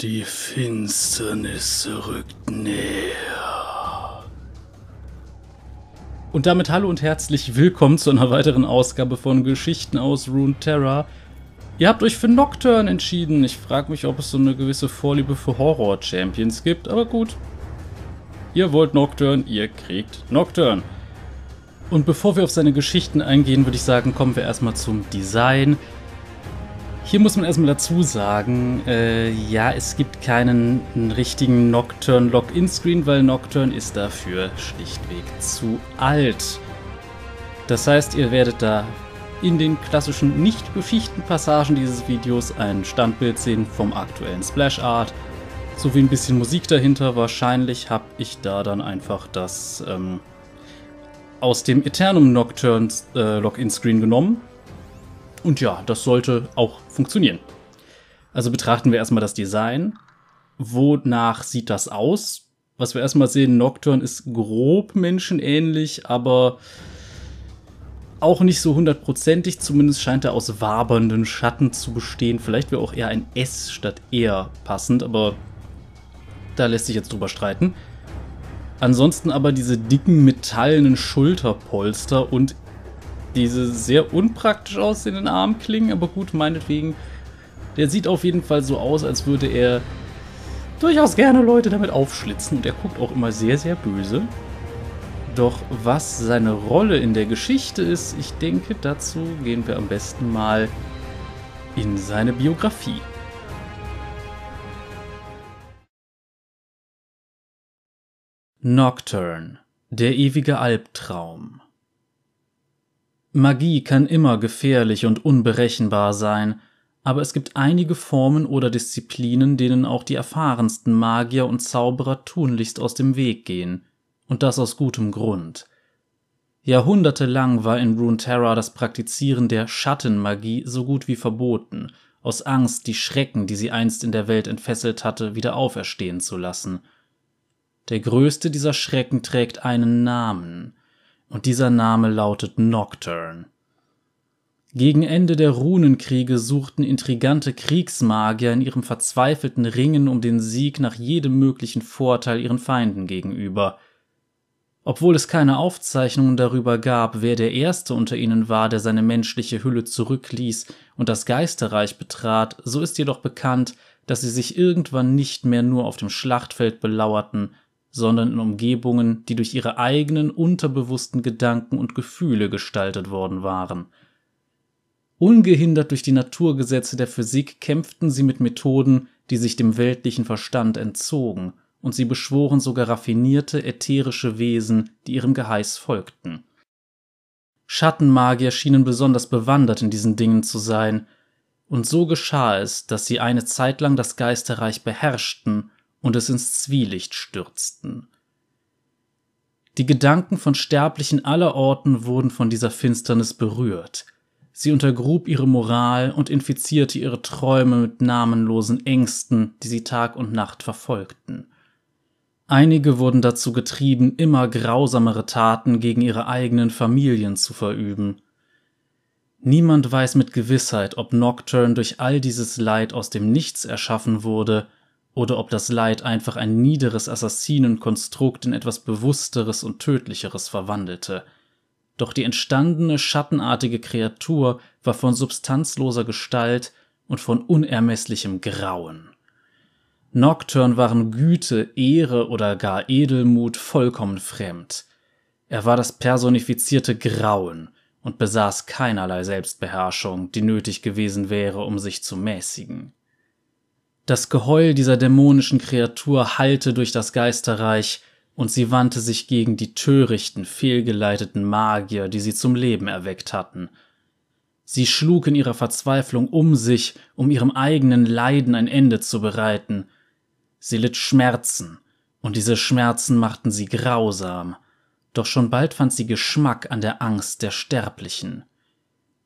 Die Finsternis rückt näher. Und damit hallo und herzlich willkommen zu einer weiteren Ausgabe von Geschichten aus Runeterra. Ihr habt euch für Nocturne entschieden. Ich frage mich, ob es so eine gewisse Vorliebe für Horror-Champions gibt, aber gut. Ihr wollt Nocturne, ihr kriegt Nocturne. Und bevor wir auf seine Geschichten eingehen, würde ich sagen, kommen wir erstmal zum Design. Hier muss man erstmal dazu sagen, äh, ja, es gibt keinen richtigen Nocturne Login-Screen, weil Nocturne ist dafür schlichtweg zu alt. Das heißt, ihr werdet da in den klassischen nicht beschichten Passagen dieses Videos ein Standbild sehen vom aktuellen Splash Art, sowie ein bisschen Musik dahinter. Wahrscheinlich habe ich da dann einfach das ähm, aus dem Eternum Nocturne äh, Login-Screen genommen und ja, das sollte auch funktionieren. Also betrachten wir erstmal das Design. Wonach sieht das aus? Was wir erstmal sehen, Nocturne ist grob menschenähnlich, aber auch nicht so hundertprozentig. Zumindest scheint er aus wabernden Schatten zu bestehen. Vielleicht wäre auch eher ein S statt eher passend, aber da lässt sich jetzt drüber streiten. Ansonsten aber diese dicken metallenen Schulterpolster und diese sehr unpraktisch aussehenden Armklingen, aber gut, meinetwegen. Der sieht auf jeden Fall so aus, als würde er durchaus gerne Leute damit aufschlitzen und er guckt auch immer sehr, sehr böse. Doch was seine Rolle in der Geschichte ist, ich denke, dazu gehen wir am besten mal in seine Biografie. Nocturne, der ewige Albtraum. Magie kann immer gefährlich und unberechenbar sein, aber es gibt einige Formen oder Disziplinen, denen auch die erfahrensten Magier und Zauberer tunlichst aus dem Weg gehen, und das aus gutem Grund. Jahrhundertelang war in Runeterra das Praktizieren der Schattenmagie so gut wie verboten, aus Angst, die Schrecken, die sie einst in der Welt entfesselt hatte, wieder auferstehen zu lassen. Der größte dieser Schrecken trägt einen Namen, und dieser Name lautet Nocturne. Gegen Ende der Runenkriege suchten intrigante Kriegsmagier in ihrem verzweifelten Ringen um den Sieg nach jedem möglichen Vorteil ihren Feinden gegenüber. Obwohl es keine Aufzeichnungen darüber gab, wer der Erste unter ihnen war, der seine menschliche Hülle zurückließ und das Geisterreich betrat, so ist jedoch bekannt, dass sie sich irgendwann nicht mehr nur auf dem Schlachtfeld belauerten, sondern in Umgebungen, die durch ihre eigenen unterbewussten Gedanken und Gefühle gestaltet worden waren. Ungehindert durch die Naturgesetze der Physik kämpften sie mit Methoden, die sich dem weltlichen Verstand entzogen, und sie beschworen sogar raffinierte ätherische Wesen, die ihrem Geheiß folgten. Schattenmagier schienen besonders bewandert in diesen Dingen zu sein, und so geschah es, dass sie eine Zeit lang das Geisterreich beherrschten und es ins Zwielicht stürzten. Die Gedanken von Sterblichen aller Orten wurden von dieser Finsternis berührt. Sie untergrub ihre Moral und infizierte ihre Träume mit namenlosen Ängsten, die sie Tag und Nacht verfolgten. Einige wurden dazu getrieben, immer grausamere Taten gegen ihre eigenen Familien zu verüben. Niemand weiß mit Gewissheit, ob Nocturne durch all dieses Leid aus dem Nichts erschaffen wurde oder ob das Leid einfach ein niederes Assassinenkonstrukt in etwas Bewussteres und Tödlicheres verwandelte. Doch die entstandene schattenartige Kreatur war von substanzloser Gestalt und von unermesslichem Grauen. Nocturne waren Güte, Ehre oder gar Edelmut vollkommen fremd. Er war das personifizierte Grauen und besaß keinerlei Selbstbeherrschung, die nötig gewesen wäre, um sich zu mäßigen. Das Geheul dieser dämonischen Kreatur hallte durch das Geisterreich, und sie wandte sich gegen die törichten, fehlgeleiteten Magier, die sie zum Leben erweckt hatten. Sie schlug in ihrer Verzweiflung um sich, um ihrem eigenen Leiden ein Ende zu bereiten. Sie litt Schmerzen, und diese Schmerzen machten sie grausam, doch schon bald fand sie Geschmack an der Angst der Sterblichen.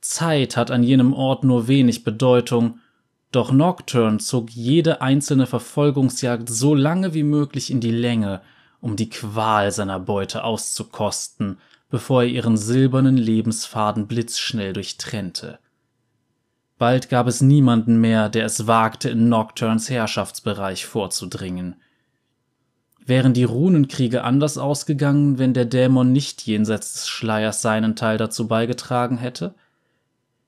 Zeit hat an jenem Ort nur wenig Bedeutung, doch Nocturne zog jede einzelne Verfolgungsjagd so lange wie möglich in die Länge, um die Qual seiner Beute auszukosten, bevor er ihren silbernen Lebensfaden blitzschnell durchtrennte. Bald gab es niemanden mehr, der es wagte, in Nocturns Herrschaftsbereich vorzudringen. Wären die Runenkriege anders ausgegangen, wenn der Dämon nicht jenseits des Schleiers seinen Teil dazu beigetragen hätte?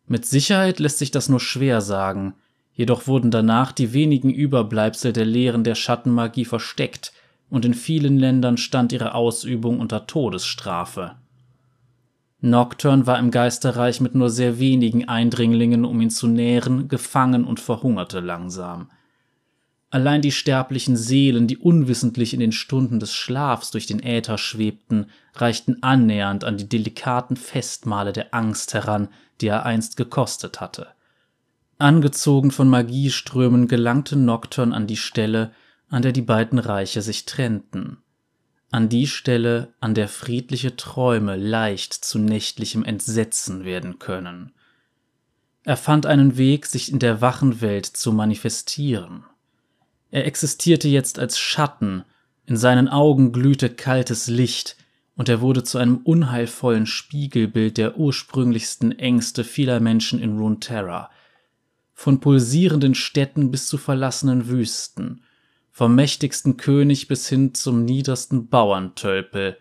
Mit Sicherheit lässt sich das nur schwer sagen, jedoch wurden danach die wenigen Überbleibsel der Lehren der Schattenmagie versteckt, und in vielen Ländern stand ihre Ausübung unter Todesstrafe. Nocturne war im Geisterreich mit nur sehr wenigen Eindringlingen, um ihn zu nähren, gefangen und verhungerte langsam. Allein die sterblichen Seelen, die unwissentlich in den Stunden des Schlafs durch den Äther schwebten, reichten annähernd an die delikaten Festmale der Angst heran, die er einst gekostet hatte. Angezogen von Magieströmen gelangte Nocturne an die Stelle, an der die beiden Reiche sich trennten. An die Stelle, an der friedliche Träume leicht zu nächtlichem Entsetzen werden können. Er fand einen Weg, sich in der wachen Welt zu manifestieren. Er existierte jetzt als Schatten, in seinen Augen glühte kaltes Licht, und er wurde zu einem unheilvollen Spiegelbild der ursprünglichsten Ängste vieler Menschen in Runeterra. Von pulsierenden Städten bis zu verlassenen Wüsten, vom mächtigsten König bis hin zum niedersten Bauerntölpel.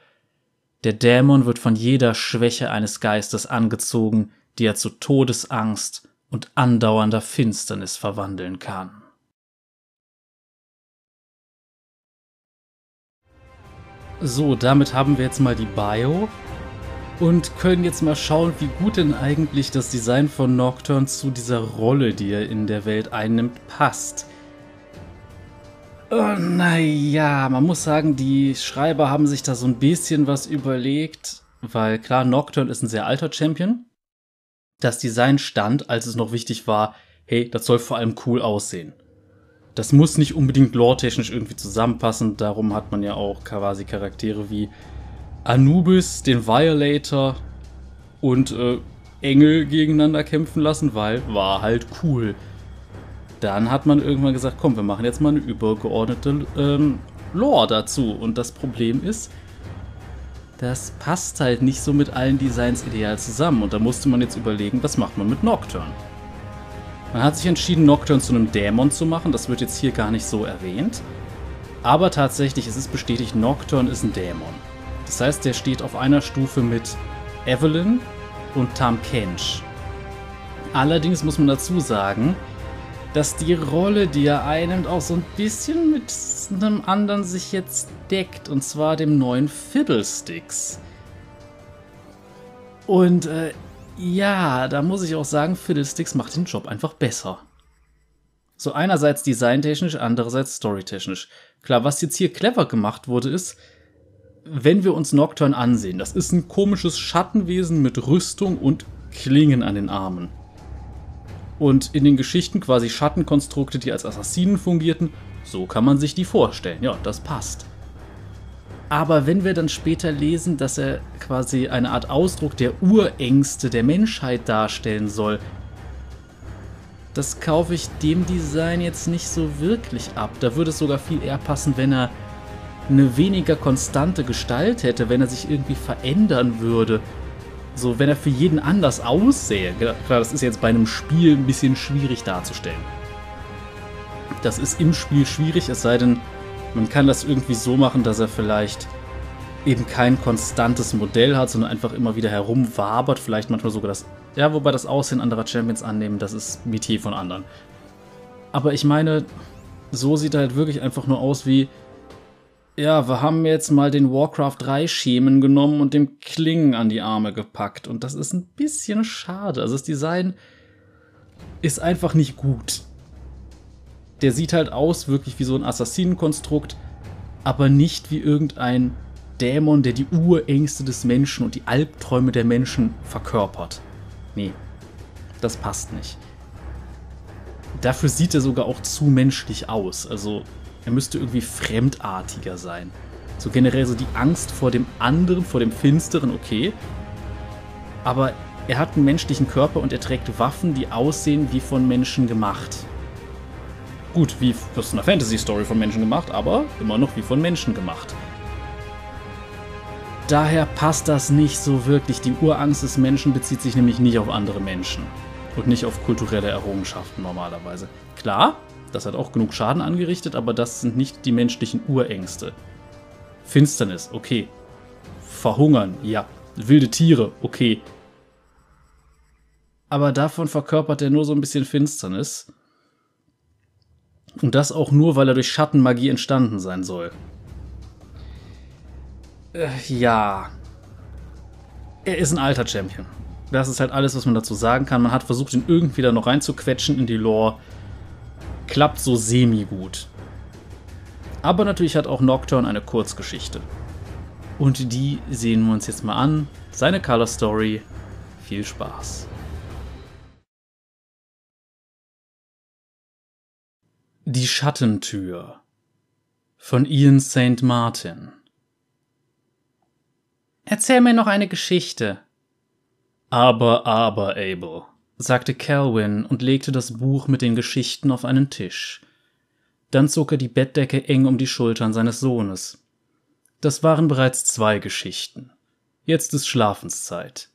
Der Dämon wird von jeder Schwäche eines Geistes angezogen, die er zu Todesangst und andauernder Finsternis verwandeln kann. So, damit haben wir jetzt mal die Bio und können jetzt mal schauen, wie gut denn eigentlich das Design von Nocturne zu dieser Rolle, die er in der Welt einnimmt, passt. Oh, naja, man muss sagen, die Schreiber haben sich da so ein bisschen was überlegt, weil klar, Nocturne ist ein sehr alter Champion. Das Design stand, als es noch wichtig war, hey, das soll vor allem cool aussehen das muss nicht unbedingt lore-technisch irgendwie zusammenpassen. Darum hat man ja auch quasi Charaktere wie Anubis, den Violator und äh, Engel gegeneinander kämpfen lassen, weil war halt cool. Dann hat man irgendwann gesagt, komm, wir machen jetzt mal eine übergeordnete ähm, Lore dazu. Und das Problem ist, das passt halt nicht so mit allen Designs ideal zusammen. Und da musste man jetzt überlegen, was macht man mit Nocturne. Man hat sich entschieden, Nocturne zu einem Dämon zu machen. Das wird jetzt hier gar nicht so erwähnt. Aber tatsächlich, es ist bestätigt, Nocturne ist ein Dämon. Das heißt, der steht auf einer Stufe mit Evelyn und Tam Kench. Allerdings muss man dazu sagen, dass die Rolle, die er einnimmt, auch so ein bisschen mit einem anderen sich jetzt deckt, und zwar dem neuen Fiddlesticks. Und äh, ja, da muss ich auch sagen, Fiddlesticks macht den Job einfach besser. So einerseits designtechnisch, andererseits storytechnisch. Klar, was jetzt hier clever gemacht wurde, ist, wenn wir uns Nocturne ansehen, das ist ein komisches Schattenwesen mit Rüstung und Klingen an den Armen. Und in den Geschichten quasi Schattenkonstrukte, die als Assassinen fungierten, so kann man sich die vorstellen. Ja, das passt. Aber wenn wir dann später lesen, dass er quasi eine Art Ausdruck der Urängste der Menschheit darstellen soll, das kaufe ich dem Design jetzt nicht so wirklich ab. Da würde es sogar viel eher passen, wenn er eine weniger konstante Gestalt hätte, wenn er sich irgendwie verändern würde. So, wenn er für jeden anders aussähe. Klar, das ist jetzt bei einem Spiel ein bisschen schwierig darzustellen. Das ist im Spiel schwierig, es sei denn, man kann das irgendwie so machen, dass er vielleicht eben kein konstantes Modell hat, sondern einfach immer wieder herumwabert, vielleicht manchmal sogar das, ja, wobei das Aussehen anderer Champions annehmen, das ist Metier von anderen. Aber ich meine, so sieht er halt wirklich einfach nur aus wie, ja, wir haben jetzt mal den Warcraft 3 Schemen genommen und dem Klingen an die Arme gepackt und das ist ein bisschen schade. Also das Design ist einfach nicht gut der sieht halt aus wirklich wie so ein Assassinenkonstrukt, aber nicht wie irgendein Dämon, der die Urängste des Menschen und die Albträume der Menschen verkörpert. Nee, das passt nicht. Dafür sieht er sogar auch zu menschlich aus. Also er müsste irgendwie fremdartiger sein. So generell so die Angst vor dem anderen, vor dem Finsteren, okay. Aber er hat einen menschlichen Körper und er trägt Waffen, die aussehen wie von Menschen gemacht. Gut, wie das ist eine Fantasy-Story von Menschen gemacht, aber immer noch wie von Menschen gemacht. Daher passt das nicht so wirklich. Die Urangst des Menschen bezieht sich nämlich nicht auf andere Menschen. und nicht auf kulturelle Errungenschaften normalerweise. Klar, das hat auch genug Schaden angerichtet, aber das sind nicht die menschlichen Urängste. Finsternis, okay. Verhungern, ja. Wilde Tiere, okay. Aber davon verkörpert er nur so ein bisschen Finsternis. Und das auch nur, weil er durch Schattenmagie entstanden sein soll. Äh, ja. Er ist ein alter Champion. Das ist halt alles, was man dazu sagen kann. Man hat versucht, ihn irgendwie da noch reinzuquetschen in die Lore. Klappt so semi-gut. Aber natürlich hat auch Nocturne eine Kurzgeschichte. Und die sehen wir uns jetzt mal an. Seine Color Story. Viel Spaß. Die Schattentür von Ian St. Martin Erzähl mir noch eine Geschichte. Aber, aber, Abel, sagte Calvin und legte das Buch mit den Geschichten auf einen Tisch. Dann zog er die Bettdecke eng um die Schultern seines Sohnes. Das waren bereits zwei Geschichten. Jetzt ist Schlafenszeit.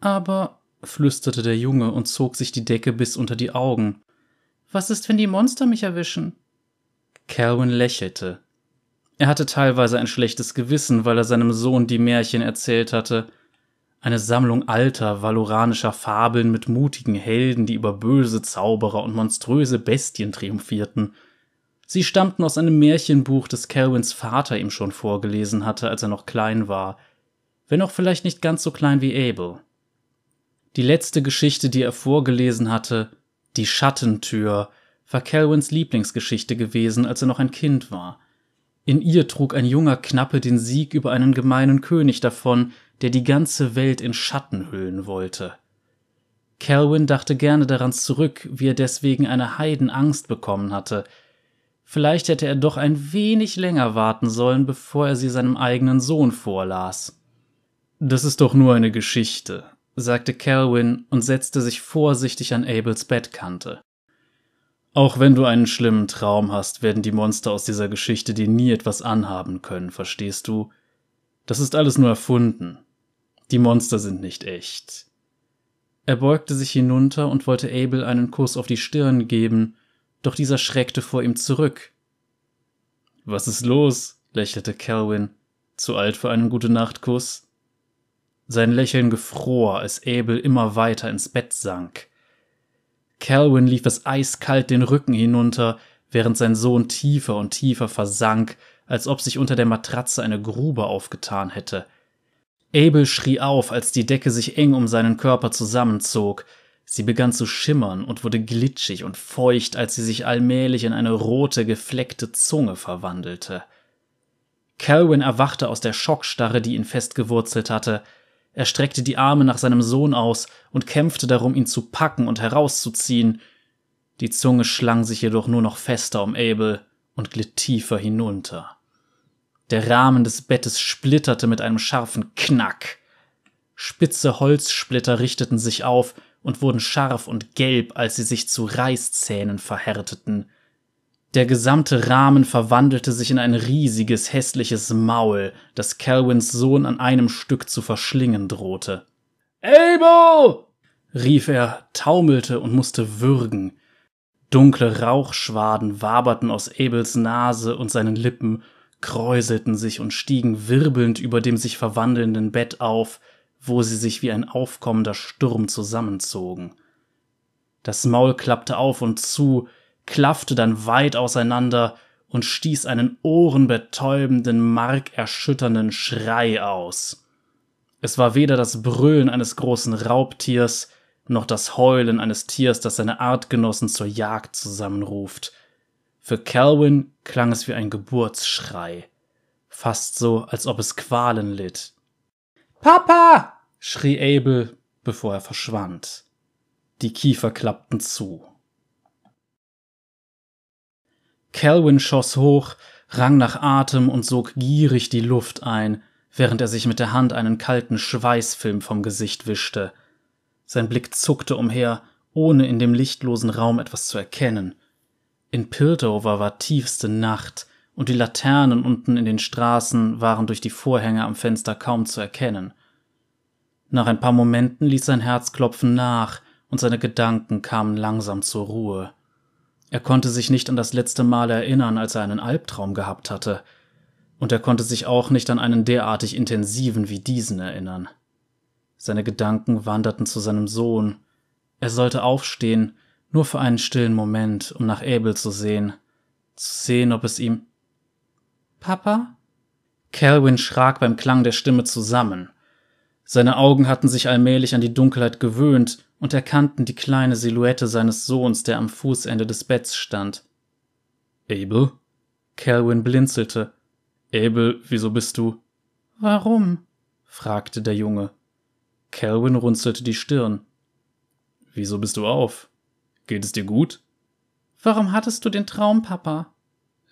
Aber, flüsterte der Junge und zog sich die Decke bis unter die Augen. Was ist, wenn die Monster mich erwischen? Calvin lächelte. Er hatte teilweise ein schlechtes Gewissen, weil er seinem Sohn die Märchen erzählt hatte. Eine Sammlung alter, valoranischer Fabeln mit mutigen Helden, die über böse Zauberer und monströse Bestien triumphierten. Sie stammten aus einem Märchenbuch, das Calvins Vater ihm schon vorgelesen hatte, als er noch klein war, wenn auch vielleicht nicht ganz so klein wie Abel. Die letzte Geschichte, die er vorgelesen hatte, die Schattentür war Calvins Lieblingsgeschichte gewesen, als er noch ein Kind war. In ihr trug ein junger Knappe den Sieg über einen gemeinen König davon, der die ganze Welt in Schatten hüllen wollte. Calvin dachte gerne daran zurück, wie er deswegen eine Heidenangst bekommen hatte. Vielleicht hätte er doch ein wenig länger warten sollen, bevor er sie seinem eigenen Sohn vorlas. Das ist doch nur eine Geschichte, sagte Calvin und setzte sich vorsichtig an Abels Bettkante. Auch wenn du einen schlimmen Traum hast, werden die Monster aus dieser Geschichte dir nie etwas anhaben können, verstehst du? Das ist alles nur erfunden. Die Monster sind nicht echt. Er beugte sich hinunter und wollte Abel einen Kuss auf die Stirn geben, doch dieser schreckte vor ihm zurück. Was ist los? lächelte Calvin. Zu alt für einen gute Nachtkuss? Sein Lächeln gefror, als Abel immer weiter ins Bett sank. Calvin lief es eiskalt den Rücken hinunter, während sein Sohn tiefer und tiefer versank, als ob sich unter der Matratze eine Grube aufgetan hätte. Abel schrie auf, als die Decke sich eng um seinen Körper zusammenzog. Sie begann zu schimmern und wurde glitschig und feucht, als sie sich allmählich in eine rote, gefleckte Zunge verwandelte. Calvin erwachte aus der Schockstarre, die ihn festgewurzelt hatte. Er streckte die Arme nach seinem Sohn aus und kämpfte darum, ihn zu packen und herauszuziehen. Die Zunge schlang sich jedoch nur noch fester um Abel und glitt tiefer hinunter. Der Rahmen des Bettes splitterte mit einem scharfen Knack. Spitze Holzsplitter richteten sich auf und wurden scharf und gelb, als sie sich zu Reißzähnen verhärteten. Der gesamte Rahmen verwandelte sich in ein riesiges, hässliches Maul, das Calvins Sohn an einem Stück zu verschlingen drohte. Abel! rief er, taumelte und musste würgen. Dunkle Rauchschwaden waberten aus Abels Nase und seinen Lippen, kräuselten sich und stiegen wirbelnd über dem sich verwandelnden Bett auf, wo sie sich wie ein aufkommender Sturm zusammenzogen. Das Maul klappte auf und zu, klaffte dann weit auseinander und stieß einen ohrenbetäubenden, markerschütternden Schrei aus. Es war weder das Brüllen eines großen Raubtiers, noch das Heulen eines Tiers, das seine Artgenossen zur Jagd zusammenruft. Für Calvin klang es wie ein Geburtsschrei, fast so, als ob es Qualen litt. Papa! schrie Abel, bevor er verschwand. Die Kiefer klappten zu. Calvin schoss hoch, rang nach Atem und sog gierig die Luft ein, während er sich mit der Hand einen kalten Schweißfilm vom Gesicht wischte. Sein Blick zuckte umher, ohne in dem lichtlosen Raum etwas zu erkennen. In Piltover war tiefste Nacht, und die Laternen unten in den Straßen waren durch die Vorhänge am Fenster kaum zu erkennen. Nach ein paar Momenten ließ sein Herzklopfen nach, und seine Gedanken kamen langsam zur Ruhe. Er konnte sich nicht an das letzte Mal erinnern, als er einen Albtraum gehabt hatte, und er konnte sich auch nicht an einen derartig intensiven wie diesen erinnern. Seine Gedanken wanderten zu seinem Sohn. Er sollte aufstehen, nur für einen stillen Moment, um nach Abel zu sehen, zu sehen, ob es ihm. Papa? Calvin schrak beim Klang der Stimme zusammen. Seine Augen hatten sich allmählich an die Dunkelheit gewöhnt und erkannten die kleine Silhouette seines Sohns, der am Fußende des Betts stand. Abel? Calvin blinzelte. Abel, wieso bist du? Warum? fragte der Junge. Calvin runzelte die Stirn. Wieso bist du auf? Geht es dir gut? Warum hattest du den Traum, Papa?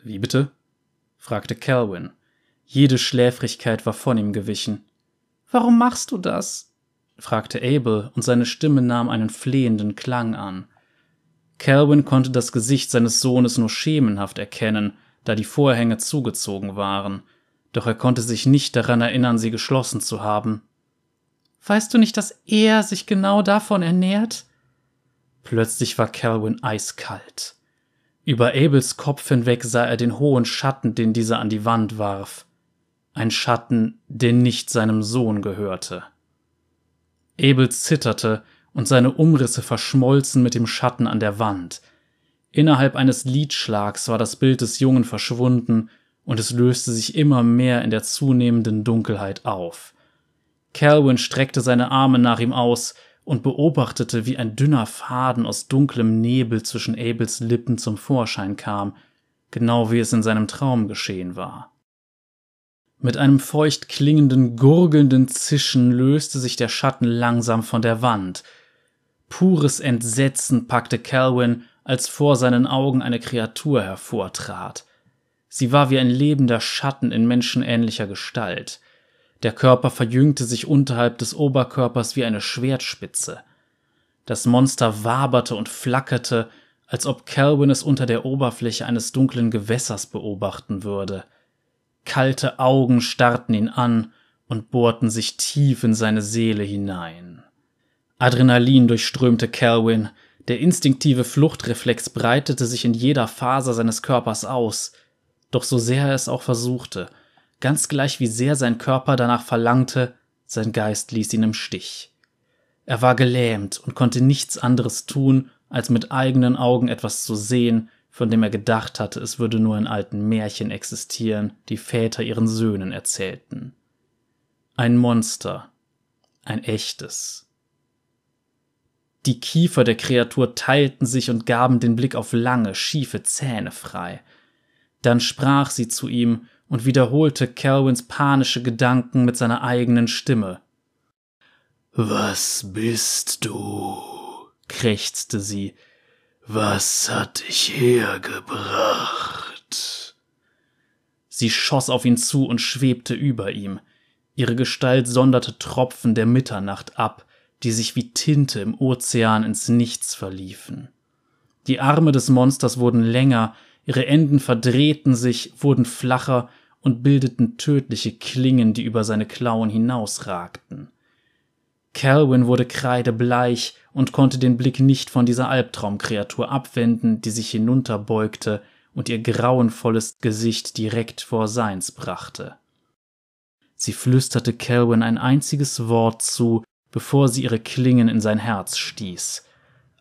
Wie bitte? fragte Calvin. Jede Schläfrigkeit war von ihm gewichen. Warum machst du das? fragte Abel, und seine Stimme nahm einen flehenden Klang an. Calvin konnte das Gesicht seines Sohnes nur schemenhaft erkennen, da die Vorhänge zugezogen waren, doch er konnte sich nicht daran erinnern, sie geschlossen zu haben. Weißt du nicht, dass er sich genau davon ernährt? Plötzlich war Calvin eiskalt. Über Abels Kopf hinweg sah er den hohen Schatten, den dieser an die Wand warf ein Schatten, der nicht seinem Sohn gehörte. Abel zitterte und seine Umrisse verschmolzen mit dem Schatten an der Wand. Innerhalb eines Liedschlags war das Bild des Jungen verschwunden und es löste sich immer mehr in der zunehmenden Dunkelheit auf. Calvin streckte seine Arme nach ihm aus und beobachtete, wie ein dünner Faden aus dunklem Nebel zwischen Abels Lippen zum Vorschein kam, genau wie es in seinem Traum geschehen war. Mit einem feucht klingenden, gurgelnden Zischen löste sich der Schatten langsam von der Wand. Pures Entsetzen packte Calvin, als vor seinen Augen eine Kreatur hervortrat. Sie war wie ein lebender Schatten in menschenähnlicher Gestalt. Der Körper verjüngte sich unterhalb des Oberkörpers wie eine Schwertspitze. Das Monster waberte und flackerte, als ob Calvin es unter der Oberfläche eines dunklen Gewässers beobachten würde. Kalte Augen starrten ihn an und bohrten sich tief in seine Seele hinein. Adrenalin durchströmte Calvin, der instinktive Fluchtreflex breitete sich in jeder Faser seines Körpers aus, doch so sehr er es auch versuchte, ganz gleich wie sehr sein Körper danach verlangte, sein Geist ließ ihn im Stich. Er war gelähmt und konnte nichts anderes tun, als mit eigenen Augen etwas zu sehen, von dem er gedacht hatte, es würde nur in alten Märchen existieren, die Väter ihren Söhnen erzählten. Ein Monster, ein echtes. Die Kiefer der Kreatur teilten sich und gaben den Blick auf lange, schiefe Zähne frei. Dann sprach sie zu ihm und wiederholte Calvins panische Gedanken mit seiner eigenen Stimme. Was bist du? krächzte sie, was hat dich hergebracht? Sie schoss auf ihn zu und schwebte über ihm. Ihre Gestalt sonderte Tropfen der Mitternacht ab, die sich wie Tinte im Ozean ins Nichts verliefen. Die Arme des Monsters wurden länger, ihre Enden verdrehten sich, wurden flacher und bildeten tödliche Klingen, die über seine Klauen hinausragten. Calvin wurde kreidebleich und konnte den Blick nicht von dieser Albtraumkreatur abwenden, die sich hinunterbeugte und ihr grauenvolles Gesicht direkt vor seins brachte. Sie flüsterte Calvin ein einziges Wort zu, bevor sie ihre Klingen in sein Herz stieß.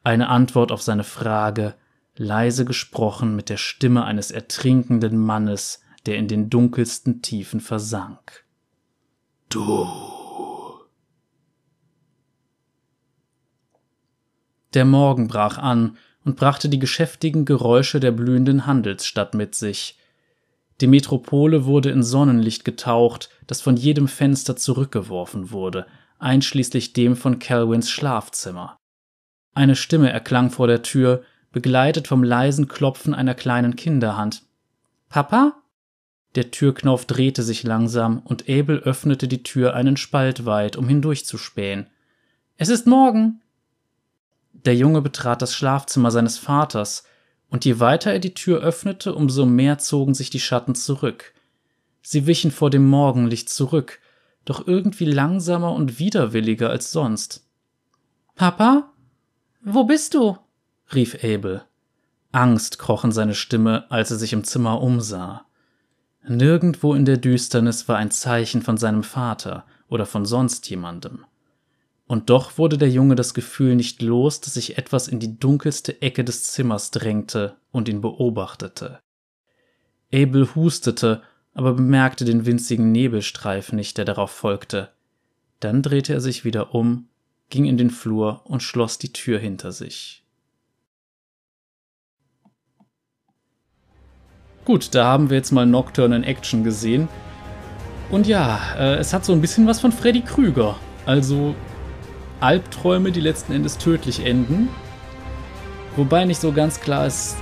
Eine Antwort auf seine Frage, leise gesprochen mit der Stimme eines ertrinkenden Mannes, der in den dunkelsten Tiefen versank. Du Der Morgen brach an und brachte die geschäftigen Geräusche der blühenden Handelsstadt mit sich. Die Metropole wurde in Sonnenlicht getaucht, das von jedem Fenster zurückgeworfen wurde, einschließlich dem von Calvins Schlafzimmer. Eine Stimme erklang vor der Tür, begleitet vom leisen Klopfen einer kleinen Kinderhand. Papa? Der Türknauf drehte sich langsam und Abel öffnete die Tür einen Spalt weit, um hindurchzuspähen. Es ist morgen, der Junge betrat das Schlafzimmer seines Vaters, und je weiter er die Tür öffnete, umso mehr zogen sich die Schatten zurück. Sie wichen vor dem Morgenlicht zurück, doch irgendwie langsamer und widerwilliger als sonst. Papa? Wo bist du? rief Abel. Angst kroch in seine Stimme, als er sich im Zimmer umsah. Nirgendwo in der Düsternis war ein Zeichen von seinem Vater oder von sonst jemandem. Und doch wurde der Junge das Gefühl nicht los, dass sich etwas in die dunkelste Ecke des Zimmers drängte und ihn beobachtete. Abel hustete, aber bemerkte den winzigen Nebelstreif nicht, der darauf folgte. Dann drehte er sich wieder um, ging in den Flur und schloss die Tür hinter sich. Gut, da haben wir jetzt mal Nocturne in Action gesehen. Und ja, äh, es hat so ein bisschen was von Freddy Krüger. Also Albträume, die letzten Endes tödlich enden. Wobei nicht so ganz klar ist,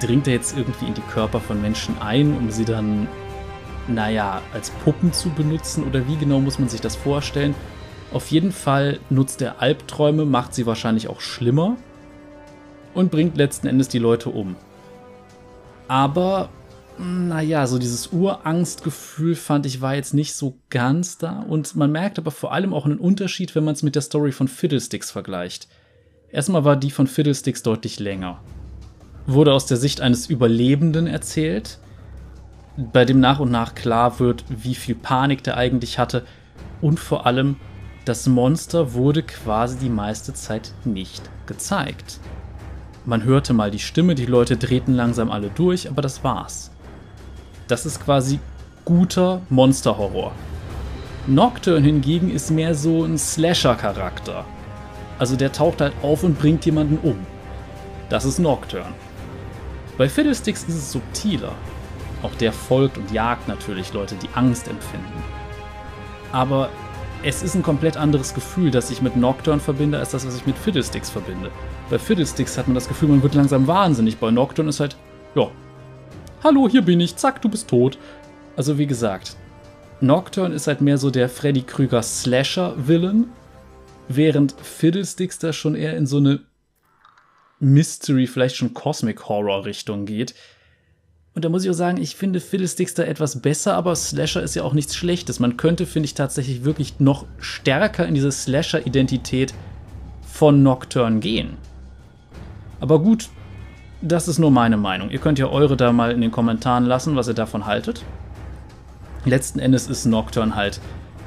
dringt er jetzt irgendwie in die Körper von Menschen ein, um sie dann, naja, als Puppen zu benutzen oder wie genau muss man sich das vorstellen? Auf jeden Fall nutzt er Albträume, macht sie wahrscheinlich auch schlimmer und bringt letzten Endes die Leute um. Aber naja, so dieses Urangstgefühl fand ich war jetzt nicht so ganz da. Und man merkt aber vor allem auch einen Unterschied, wenn man es mit der Story von Fiddlesticks vergleicht. Erstmal war die von Fiddlesticks deutlich länger. Wurde aus der Sicht eines Überlebenden erzählt, bei dem nach und nach klar wird, wie viel Panik der eigentlich hatte. Und vor allem, das Monster wurde quasi die meiste Zeit nicht gezeigt. Man hörte mal die Stimme, die Leute drehten langsam alle durch, aber das war's. Das ist quasi guter Monsterhorror. Nocturne hingegen ist mehr so ein Slasher-Charakter. Also der taucht halt auf und bringt jemanden um. Das ist Nocturne. Bei Fiddlesticks ist es subtiler. Auch der folgt und jagt natürlich Leute, die Angst empfinden. Aber es ist ein komplett anderes Gefühl, das ich mit Nocturne verbinde, als das, was ich mit Fiddlesticks verbinde. Bei Fiddlesticks hat man das Gefühl, man wird langsam wahnsinnig. Bei Nocturne ist halt, ja, Hallo, hier bin ich, zack, du bist tot. Also wie gesagt, Nocturne ist halt mehr so der Freddy Krüger Slasher-Villain, während Fiddlesticks da schon eher in so eine Mystery, vielleicht schon Cosmic Horror Richtung geht. Und da muss ich auch sagen, ich finde Fiddlesticks da etwas besser, aber Slasher ist ja auch nichts Schlechtes. Man könnte, finde ich, tatsächlich wirklich noch stärker in diese Slasher-Identität von Nocturne gehen. Aber gut, das ist nur meine Meinung. Ihr könnt ja eure da mal in den Kommentaren lassen, was ihr davon haltet. Letzten Endes ist Nocturne halt,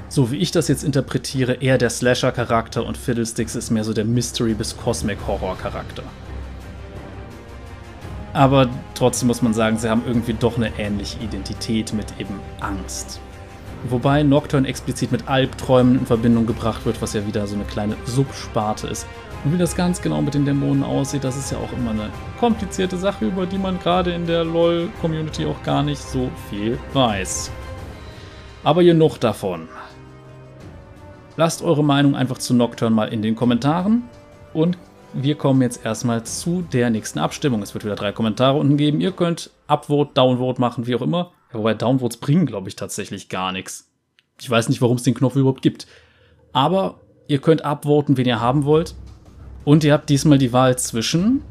so wie ich das jetzt interpretiere, eher der Slasher-Charakter und Fiddlesticks ist mehr so der Mystery- bis Cosmic-Horror-Charakter. Aber trotzdem muss man sagen, sie haben irgendwie doch eine ähnliche Identität mit eben Angst. Wobei Nocturne explizit mit Albträumen in Verbindung gebracht wird, was ja wieder so eine kleine Subsparte ist. Und wie das ganz genau mit den Dämonen aussieht, das ist ja auch immer eine komplizierte Sache, über die man gerade in der LOL-Community auch gar nicht so viel weiß. Aber genug davon. Lasst eure Meinung einfach zu Nocturne mal in den Kommentaren und wir kommen jetzt erstmal zu der nächsten Abstimmung. Es wird wieder drei Kommentare unten geben. Ihr könnt Upvote, Downvote machen, wie auch immer. wobei Downvotes bringen, glaube ich, tatsächlich gar nichts. Ich weiß nicht, warum es den Knopf überhaupt gibt. Aber ihr könnt upvoten, wen ihr haben wollt. Und ihr habt diesmal die Wahl zwischen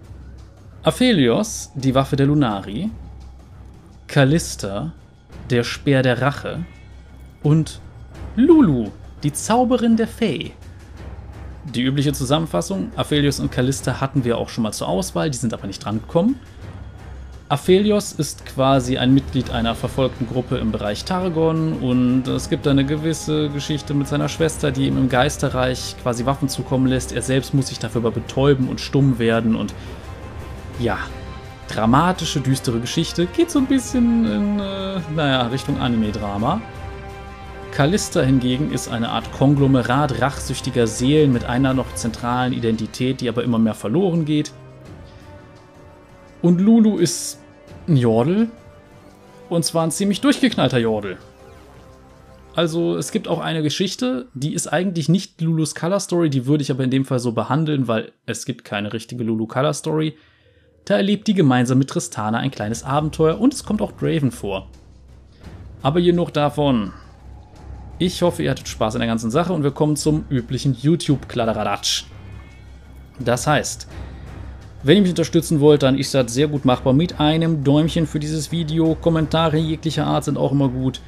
Aphelios, die Waffe der Lunari, Callista, der Speer der Rache und Lulu, die Zauberin der Fee. Die übliche Zusammenfassung, Aphelios und Callista hatten wir auch schon mal zur Auswahl, die sind aber nicht drangekommen. Aphelios ist quasi ein Mitglied einer verfolgten Gruppe im Bereich Targon und es gibt eine gewisse Geschichte mit seiner Schwester, die ihm im Geisterreich quasi Waffen zukommen lässt. Er selbst muss sich dafür aber betäuben und stumm werden und ja, dramatische, düstere Geschichte. Geht so ein bisschen in, äh, naja, Richtung Anime-Drama. Callista hingegen ist eine Art Konglomerat rachsüchtiger Seelen mit einer noch zentralen Identität, die aber immer mehr verloren geht. Und Lulu ist ein Jordel. Und zwar ein ziemlich durchgeknallter Jordel. Also es gibt auch eine Geschichte, die ist eigentlich nicht Lulus Color Story, die würde ich aber in dem Fall so behandeln, weil es gibt keine richtige Lulu Color Story. Da erlebt die gemeinsam mit Tristana ein kleines Abenteuer und es kommt auch Draven vor. Aber genug davon. Ich hoffe, ihr hattet Spaß an der ganzen Sache und wir kommen zum üblichen YouTube-Kladderadatsch. Das heißt, wenn ihr mich unterstützen wollt, dann ist das sehr gut machbar mit einem Däumchen für dieses Video. Kommentare jeglicher Art sind auch immer gut.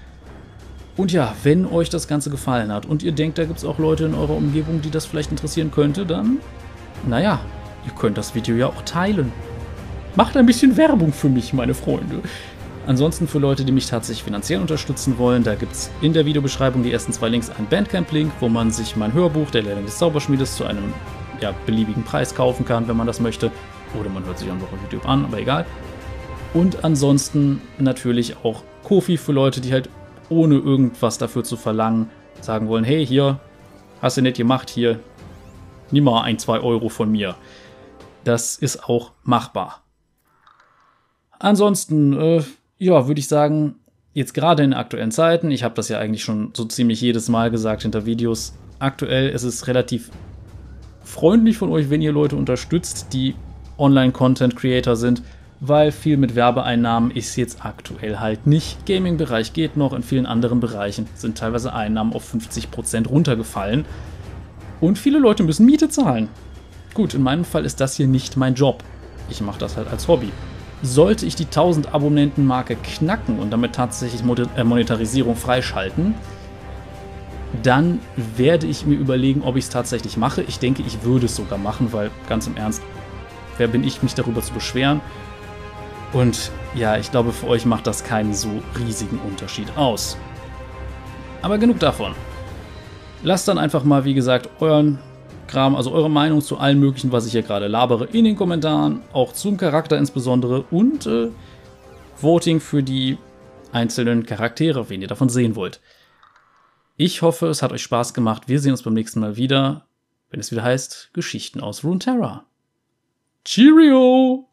Und ja, wenn euch das Ganze gefallen hat und ihr denkt, da gibt es auch Leute in eurer Umgebung, die das vielleicht interessieren könnte, dann, naja, ihr könnt das Video ja auch teilen. Macht ein bisschen Werbung für mich, meine Freunde. Ansonsten für Leute, die mich tatsächlich finanziell unterstützen wollen, da gibt es in der Videobeschreibung die ersten zwei Links einen Bandcamp-Link, wo man sich mein Hörbuch, der Lehrling des Zauberschmiedes, zu einem ja, beliebigen Preis kaufen kann, wenn man das möchte. Oder man hört sich einfach auf YouTube an, aber egal. Und ansonsten natürlich auch Kofi für Leute, die halt ohne irgendwas dafür zu verlangen sagen wollen, hey, hier, hast du nicht gemacht, hier, nimm mal ein, zwei Euro von mir. Das ist auch machbar. Ansonsten, äh, ja, würde ich sagen, jetzt gerade in aktuellen Zeiten, ich habe das ja eigentlich schon so ziemlich jedes Mal gesagt hinter Videos, aktuell ist es relativ freundlich von euch, wenn ihr Leute unterstützt, die Online-Content-Creator sind, weil viel mit Werbeeinnahmen ist jetzt aktuell halt nicht. Gaming-Bereich geht noch, in vielen anderen Bereichen sind teilweise Einnahmen auf 50% runtergefallen. Und viele Leute müssen Miete zahlen. Gut, in meinem Fall ist das hier nicht mein Job. Ich mache das halt als Hobby. Sollte ich die 1000 Abonnenten-Marke knacken und damit tatsächlich äh, Monetarisierung freischalten, dann werde ich mir überlegen, ob ich es tatsächlich mache. Ich denke, ich würde es sogar machen, weil ganz im Ernst, wer bin ich, mich darüber zu beschweren? Und ja, ich glaube, für euch macht das keinen so riesigen Unterschied aus. Aber genug davon. Lasst dann einfach mal, wie gesagt, euren Kram, also eure Meinung zu allen möglichen, was ich hier gerade labere, in den Kommentaren, auch zum Charakter insbesondere und äh, Voting für die einzelnen Charaktere, wen ihr davon sehen wollt. Ich hoffe, es hat euch Spaß gemacht. Wir sehen uns beim nächsten Mal wieder, wenn es wieder heißt Geschichten aus Runeterra. Cheerio!